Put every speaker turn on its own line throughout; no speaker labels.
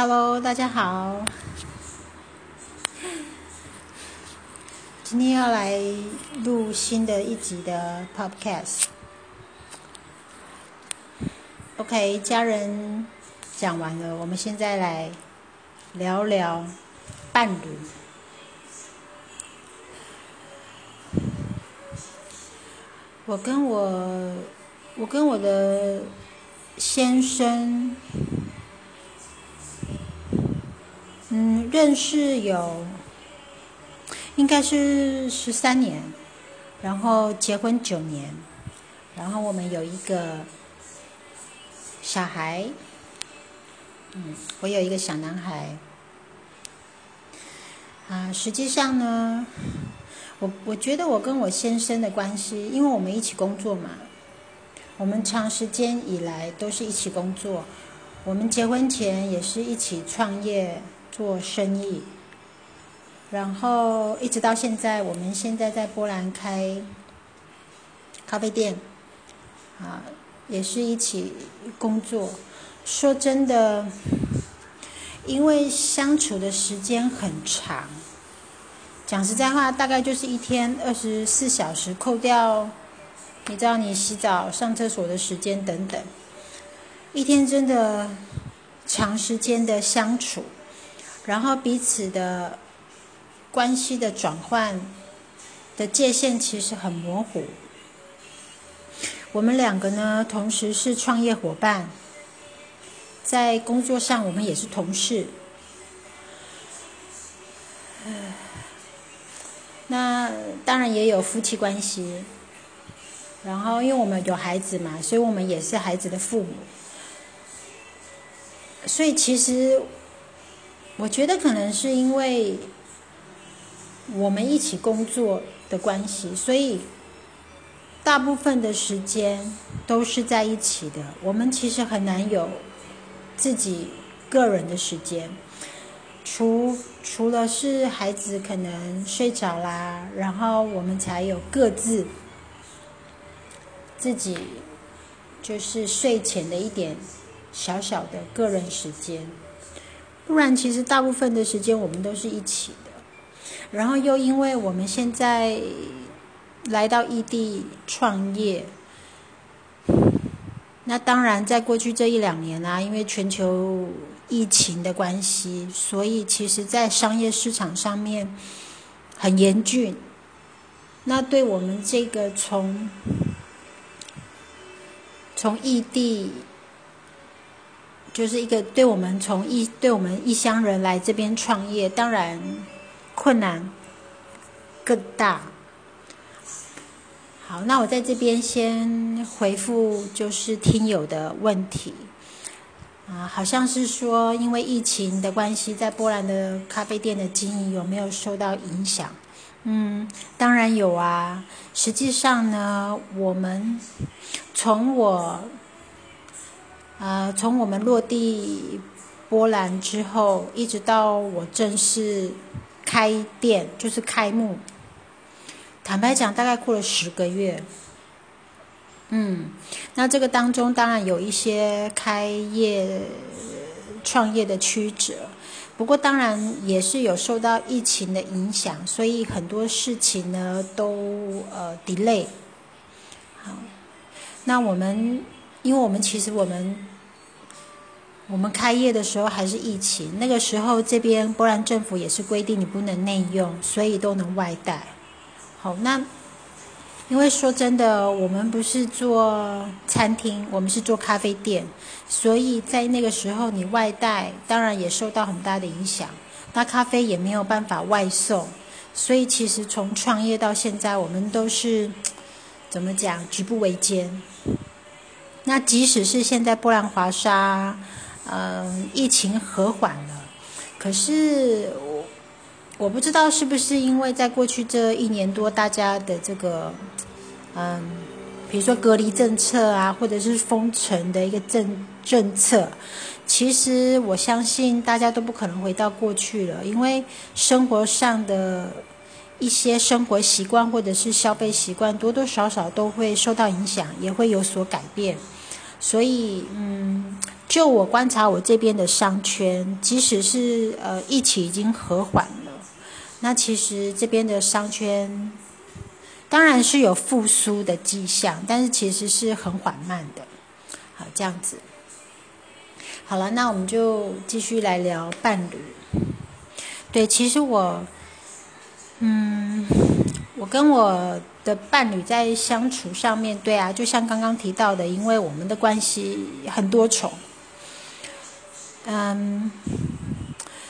Hello，大家好。今天要来录新的一集的 Podcast。OK，家人讲完了，我们现在来聊聊伴侣。我跟我，我跟我的先生，嗯，认识有应该是十三年，然后结婚九年，然后我们有一个小孩，嗯，我有一个小男孩，啊，实际上呢。我我觉得我跟我先生的关系，因为我们一起工作嘛，我们长时间以来都是一起工作，我们结婚前也是一起创业做生意，然后一直到现在，我们现在在波兰开咖啡店，啊，也是一起工作。说真的，因为相处的时间很长。讲实在话，大概就是一天二十四小时，扣掉你知道你洗澡、上厕所的时间等等，一天真的长时间的相处，然后彼此的关系的转换的界限其实很模糊。我们两个呢，同时是创业伙伴，在工作上我们也是同事。那当然也有夫妻关系，然后因为我们有孩子嘛，所以我们也是孩子的父母。所以其实我觉得可能是因为我们一起工作的关系，所以大部分的时间都是在一起的。我们其实很难有自己个人的时间。除除了是孩子可能睡着啦，然后我们才有各自自己就是睡前的一点小小的个人时间，不然其实大部分的时间我们都是一起的。然后又因为我们现在来到异地创业，那当然在过去这一两年啊，因为全球。疫情的关系，所以其实，在商业市场上面很严峻。那对我们这个从从异地，就是一个对我们从异对我们异乡人来这边创业，当然困难更大。好，那我在这边先回复就是听友的问题。啊，好像是说，因为疫情的关系，在波兰的咖啡店的经营有没有受到影响？嗯，当然有啊。实际上呢，我们从我，呃，从我们落地波兰之后，一直到我正式开店，就是开幕。坦白讲，大概过了十个月。嗯，那这个当中当然有一些开业、创业的曲折，不过当然也是有受到疫情的影响，所以很多事情呢都呃 delay。好，那我们因为我们其实我们我们开业的时候还是疫情，那个时候这边波兰政府也是规定你不能内用，所以都能外带。好，那。因为说真的，我们不是做餐厅，我们是做咖啡店，所以在那个时候你外带，当然也受到很大的影响。那咖啡也没有办法外送，所以其实从创业到现在，我们都是怎么讲，举步维艰。那即使是现在波兰华沙，嗯，疫情和缓了，可是。我我不知道是不是因为在过去这一年多，大家的这个，嗯，比如说隔离政策啊，或者是封城的一个政政策，其实我相信大家都不可能回到过去了，因为生活上的一些生活习惯或者是消费习惯，多多少少都会受到影响，也会有所改变。所以，嗯，就我观察我这边的商圈，即使是呃疫情已经和缓了，那其实这边的商圈当然是有复苏的迹象，但是其实是很缓慢的。好，这样子。好了，那我们就继续来聊伴侣。对，其实我，嗯，我跟我的伴侣在相处上面对啊，就像刚刚提到的，因为我们的关系很多重，嗯，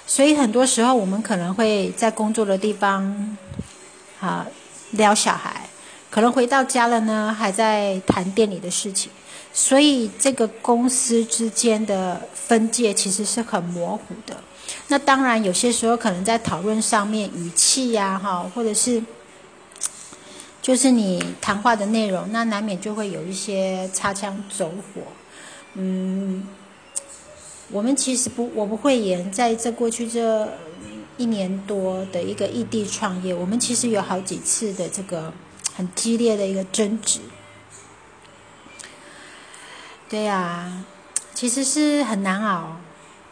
所以很多时候我们可能会在工作的地方，啊，聊小孩，可能回到家了呢，还在谈店里的事情，所以这个公司之间的分界其实是很模糊的。那当然，有些时候可能在讨论上面语气呀，哈，或者是就是你谈话的内容，那难免就会有一些擦枪走火。嗯，我们其实不，我不会言，在这过去这一年多的一个异地创业，我们其实有好几次的这个很激烈的一个争执。对呀，其实是很难熬，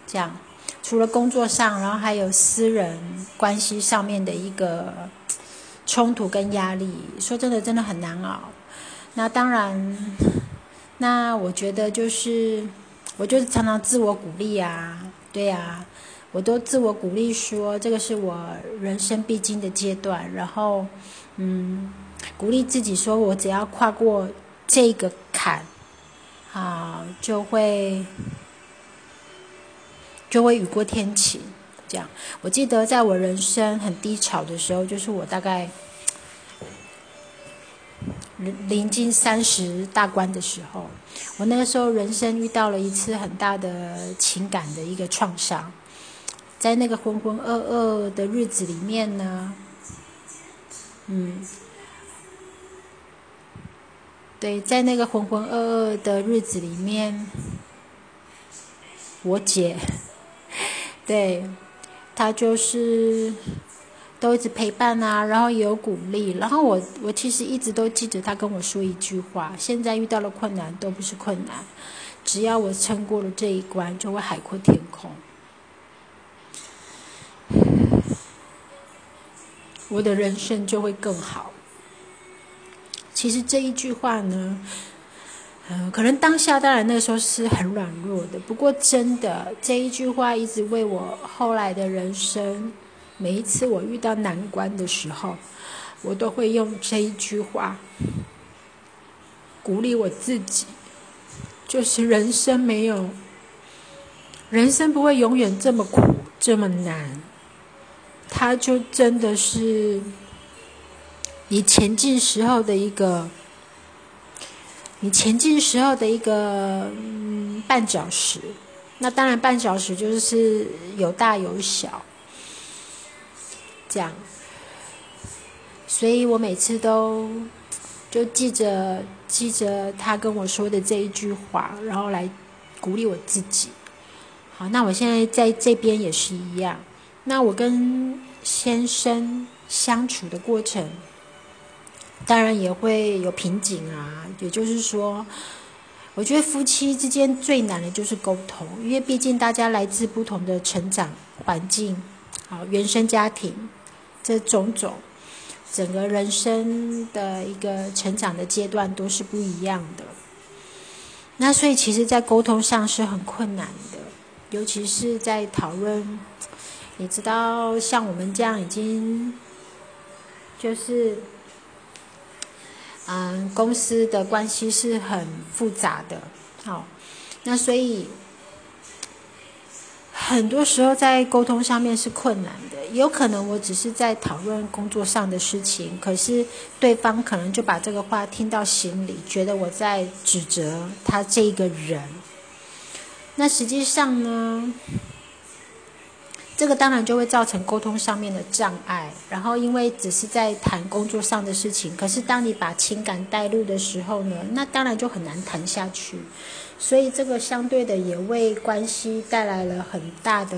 这样。除了工作上，然后还有私人关系上面的一个冲突跟压力，说真的，真的很难熬。那当然，那我觉得就是，我就是常常自我鼓励啊，对呀，我都自我鼓励说，这个是我人生必经的阶段。然后，嗯，鼓励自己说，我只要跨过这个坎，啊，就会。就会雨过天晴，这样。我记得在我人生很低潮的时候，就是我大概临近三十大关的时候，我那个时候人生遇到了一次很大的情感的一个创伤，在那个浑浑噩噩的日子里面呢，嗯，对，在那个浑浑噩噩的日子里面，我姐。对，她就是都一直陪伴啊，然后也有鼓励，然后我我其实一直都记得他跟我说一句话：现在遇到了困难都不是困难，只要我撑过了这一关，就会海阔天空，我的人生就会更好。其实这一句话呢。嗯，可能当下当然那时候是很软弱的，不过真的这一句话一直为我后来的人生，每一次我遇到难关的时候，我都会用这一句话鼓励我自己，就是人生没有，人生不会永远这么苦这么难，它就真的是你前进时候的一个。你前进时候的一个嗯绊脚石，那当然绊脚石就是有大有小，这样，所以我每次都就记着记着他跟我说的这一句话，然后来鼓励我自己。好，那我现在在这边也是一样。那我跟先生相处的过程。当然也会有瓶颈啊，也就是说，我觉得夫妻之间最难的就是沟通，因为毕竟大家来自不同的成长环境，好原生家庭，这种种，整个人生的一个成长的阶段都是不一样的。那所以其实，在沟通上是很困难的，尤其是在讨论，你知道，像我们这样已经，就是。嗯，公司的关系是很复杂的，好，那所以很多时候在沟通上面是困难的。有可能我只是在讨论工作上的事情，可是对方可能就把这个话听到心里，觉得我在指责他这个人。那实际上呢？这个当然就会造成沟通上面的障碍，然后因为只是在谈工作上的事情，可是当你把情感带入的时候呢，那当然就很难谈下去，所以这个相对的也为关系带来了很大的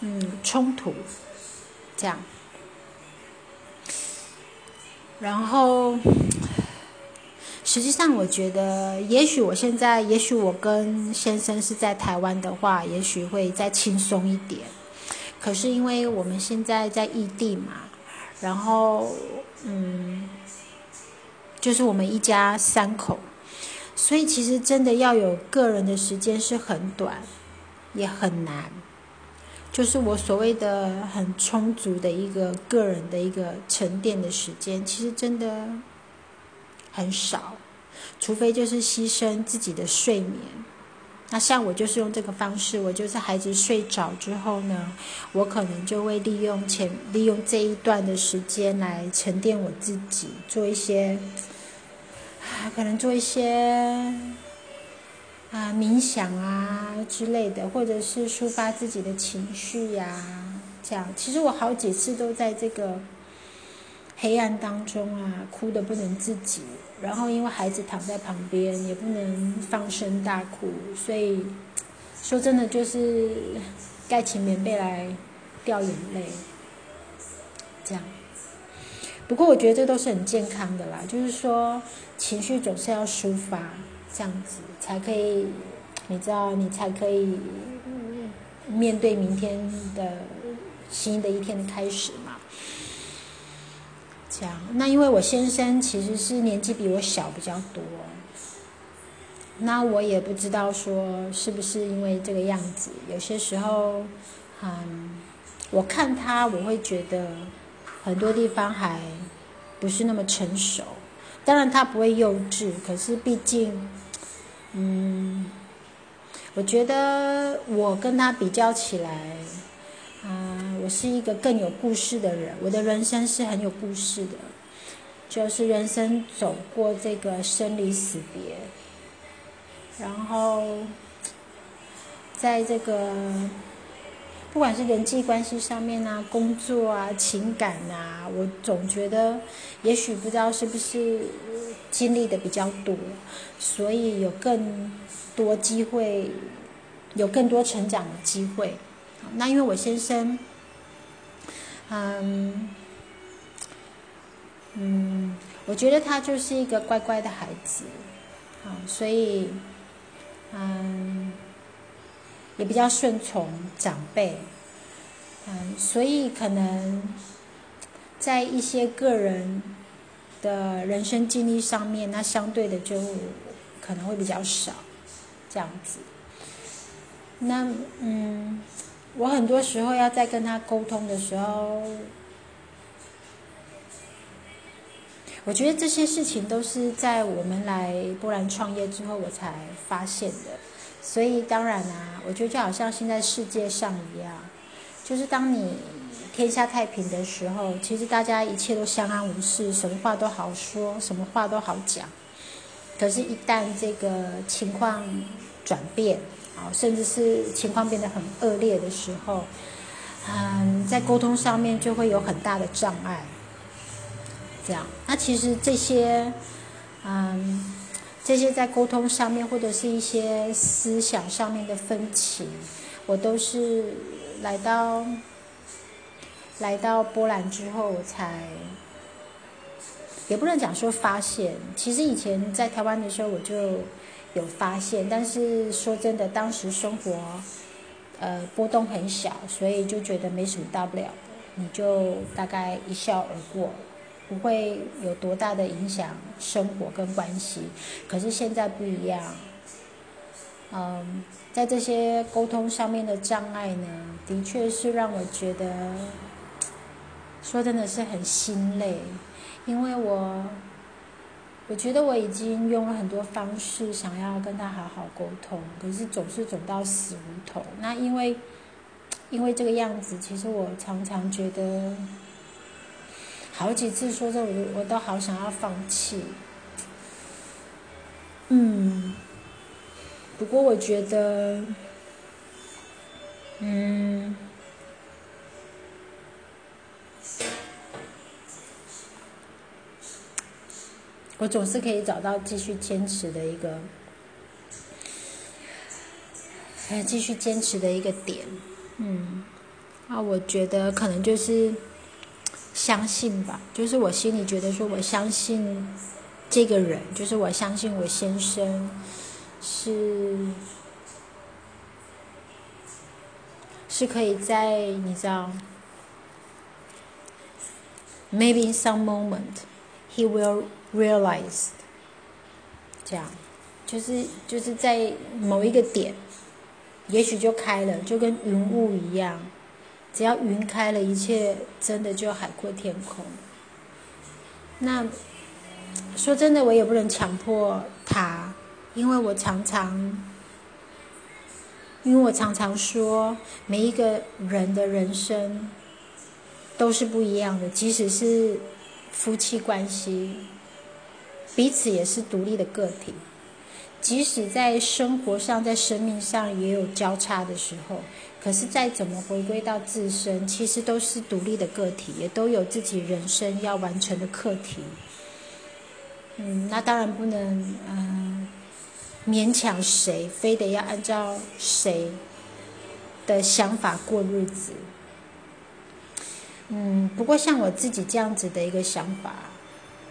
嗯冲突，这样，然后实际上，我觉得，也许我现在，也许我跟先生是在台湾的话，也许会再轻松一点。可是，因为我们现在在异地嘛，然后，嗯，就是我们一家三口，所以其实真的要有个人的时间是很短，也很难。就是我所谓的很充足的一个个人的一个沉淀的时间，其实真的。很少，除非就是牺牲自己的睡眠。那像我就是用这个方式，我就是孩子睡着之后呢，我可能就会利用前利用这一段的时间来沉淀我自己，做一些，可能做一些啊冥想啊之类的，或者是抒发自己的情绪呀，这样。其实我好几次都在这个。黑暗当中啊，哭的不能自己，然后因为孩子躺在旁边，也不能放声大哭，所以说真的就是盖起棉被来掉眼泪，这样。不过我觉得这都是很健康的啦，就是说情绪总是要抒发，这样子才可以，你知道，你才可以面对明天的新的一天的开始。这样，那因为我先生其实是年纪比我小比较多，那我也不知道说是不是因为这个样子，有些时候，嗯，我看他我会觉得很多地方还不是那么成熟，当然他不会幼稚，可是毕竟，嗯，我觉得我跟他比较起来。啊，我是一个更有故事的人，我的人生是很有故事的，就是人生走过这个生离死别，然后在这个不管是人际关系上面啊、工作啊、情感啊，我总觉得，也许不知道是不是经历的比较多，所以有更多机会，有更多成长的机会。那因为我先生，嗯嗯，我觉得他就是一个乖乖的孩子，啊，所以嗯也比较顺从长辈，嗯，所以可能在一些个人的人生经历上面，那相对的就可能会比较少，这样子。那嗯。我很多时候要在跟他沟通的时候，我觉得这些事情都是在我们来波兰创业之后我才发现的。所以当然啊，我觉得就好像现在世界上一样，就是当你天下太平的时候，其实大家一切都相安无事，什么话都好说，什么话都好讲。可是，一旦这个情况转变，甚至是情况变得很恶劣的时候，嗯，在沟通上面就会有很大的障碍。这样，那其实这些，嗯，这些在沟通上面或者是一些思想上面的分歧，我都是来到来到波兰之后我才，也不能讲说发现，其实以前在台湾的时候我就。有发现，但是说真的，当时生活，呃，波动很小，所以就觉得没什么大不了，你就大概一笑而过，不会有多大的影响生活跟关系。可是现在不一样，嗯，在这些沟通上面的障碍呢，的确是让我觉得，说真的是很心累，因为我。我觉得我已经用了很多方式想要跟他好好沟通，可是总是走到死胡同。那因为，因为这个样子，其实我常常觉得，好几次说这我我都好想要放弃。嗯，不过我觉得，嗯。我总是可以找到继续坚持的一个，哎，继续坚持的一个点，嗯，啊，我觉得可能就是相信吧，就是我心里觉得说，我相信这个人，就是我相信我先生是是可以在你知道，maybe in some moment he will realized，这样，就是就是在某一个点，也许就开了，就跟云雾一样，只要云开了，一切真的就海阔天空。那。说真的，我也不能强迫他，因为我常常，因为我常常说，每一个人的人生都是不一样的，即使是夫妻关系，彼此也是独立的个体，即使在生活上、在生命上也有交叉的时候，可是再怎么回归到自身，其实都是独立的个体，也都有自己人生要完成的课题。嗯，那当然不能，嗯，勉强谁，非得要按照谁的想法过日子。嗯，不过像我自己这样子的一个想法，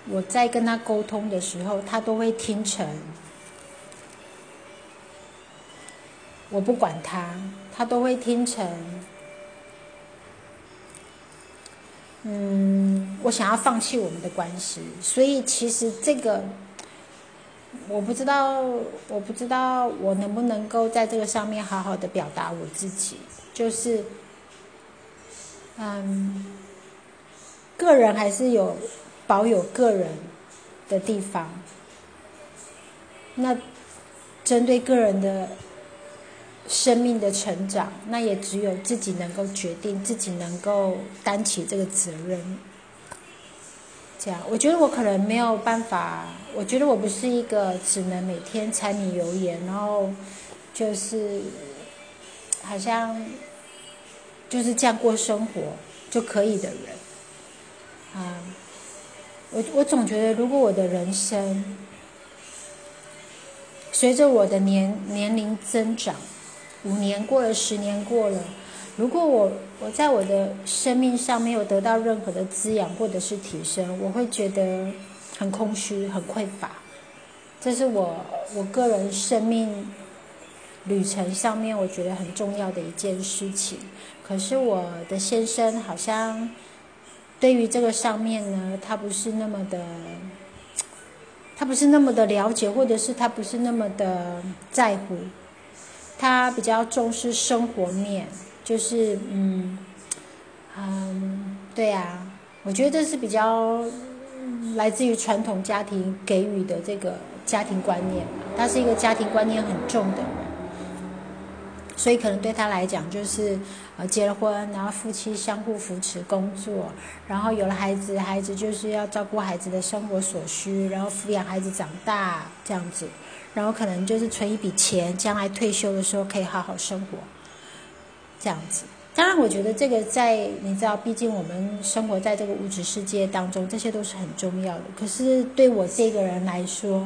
我在跟他沟通的时候，他都会听成，我不管他，他都会听成。嗯，我想要放弃我们的关系，所以其实这个我不知道，我不知道我能不能够在这个上面好好的表达我自己，就是嗯，个人还是有保有个人的地方，那针对个人的。生命的成长，那也只有自己能够决定，自己能够担起这个责任。这样，我觉得我可能没有办法。我觉得我不是一个只能每天柴米油盐，然后就是好像就是这样过生活就可以的人。啊，我我总觉得，如果我的人生随着我的年年龄增长，五年过了，十年过了。如果我我在我的生命上没有得到任何的滋养或者是提升，我会觉得很空虚、很匮乏。这是我我个人生命旅程上面我觉得很重要的一件事情。可是我的先生好像对于这个上面呢，他不是那么的，他不是那么的了解，或者是他不是那么的在乎。他比较重视生活面，就是嗯嗯，对呀，我觉得这是比较来自于传统家庭给予的这个家庭观念。他是一个家庭观念很重的人，所以可能对他来讲，就是结了婚，然后夫妻相互扶持工作，然后有了孩子，孩子就是要照顾孩子的生活所需，然后抚养孩子长大这样子。然后可能就是存一笔钱，将来退休的时候可以好好生活，这样子。当然，我觉得这个在你知道，毕竟我们生活在这个物质世界当中，这些都是很重要的。可是对我这个人来说，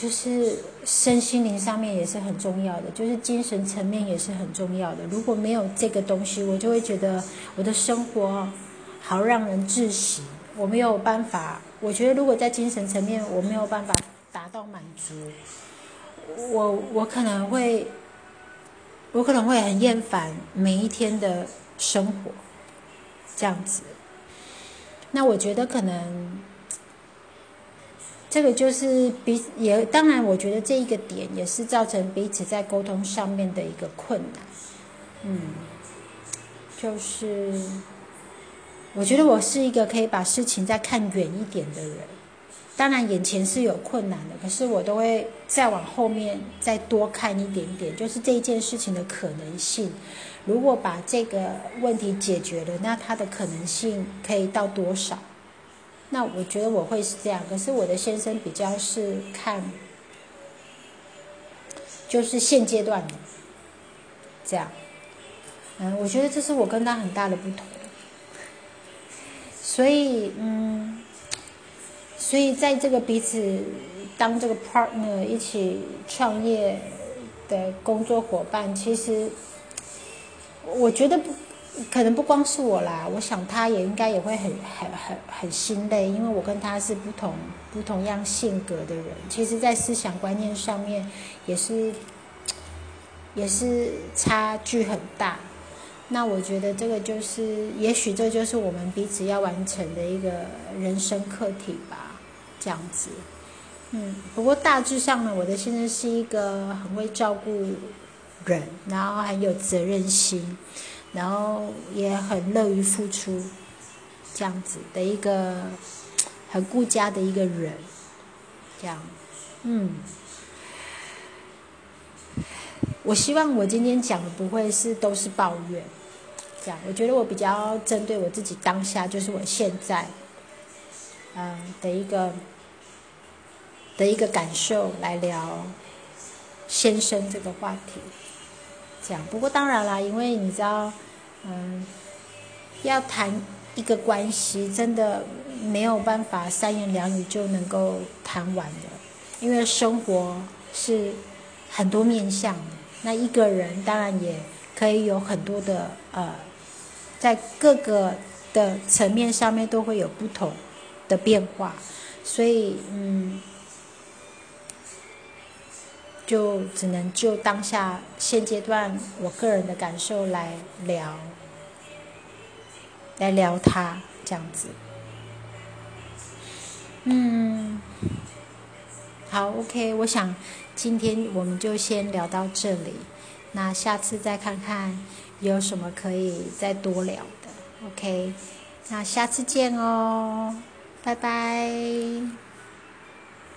就是身心灵上面也是很重要的，就是精神层面也是很重要的。如果没有这个东西，我就会觉得我的生活好让人窒息。我没有办法，我觉得如果在精神层面我没有办法。达到满足，我我可能会，我可能会很厌烦每一天的生活，这样子。那我觉得可能，这个就是彼也当然，我觉得这一个点也是造成彼此在沟通上面的一个困难。嗯，就是我觉得我是一个可以把事情再看远一点的人。当然，眼前是有困难的，可是我都会再往后面再多看一点点，就是这一件事情的可能性。如果把这个问题解决了，那它的可能性可以到多少？那我觉得我会是这样。可是我的先生比较是看，就是现阶段的这样。嗯，我觉得这是我跟他很大的不同。所以，嗯。所以，在这个彼此当这个 partner 一起创业的工作伙伴，其实我觉得不，可能不光是我啦，我想他也应该也会很很很很心累，因为我跟他是不同不同样性格的人，其实在思想观念上面也是也是差距很大。那我觉得这个就是，也许这就是我们彼此要完成的一个人生课题吧，这样子。嗯，不过大致上呢，我的先生是一个很会照顾人，然后很有责任心。然后也很乐于付出，这样子的一个很顾家的一个人，这样，嗯，我希望我今天讲的不会是都是抱怨，这样，我觉得我比较针对我自己当下，就是我现在，嗯的一个的一个感受来聊先生这个话题。这样，不过当然啦，因为你知道，嗯，要谈一个关系，真的没有办法三言两语就能够谈完的，因为生活是很多面向的。那一个人当然也可以有很多的呃，在各个的层面上面都会有不同的变化，所以嗯。就只能就当下现阶段我个人的感受来聊，来聊他这样子。嗯，好，OK，我想今天我们就先聊到这里，那下次再看看有什么可以再多聊的，OK，那下次见哦，拜拜。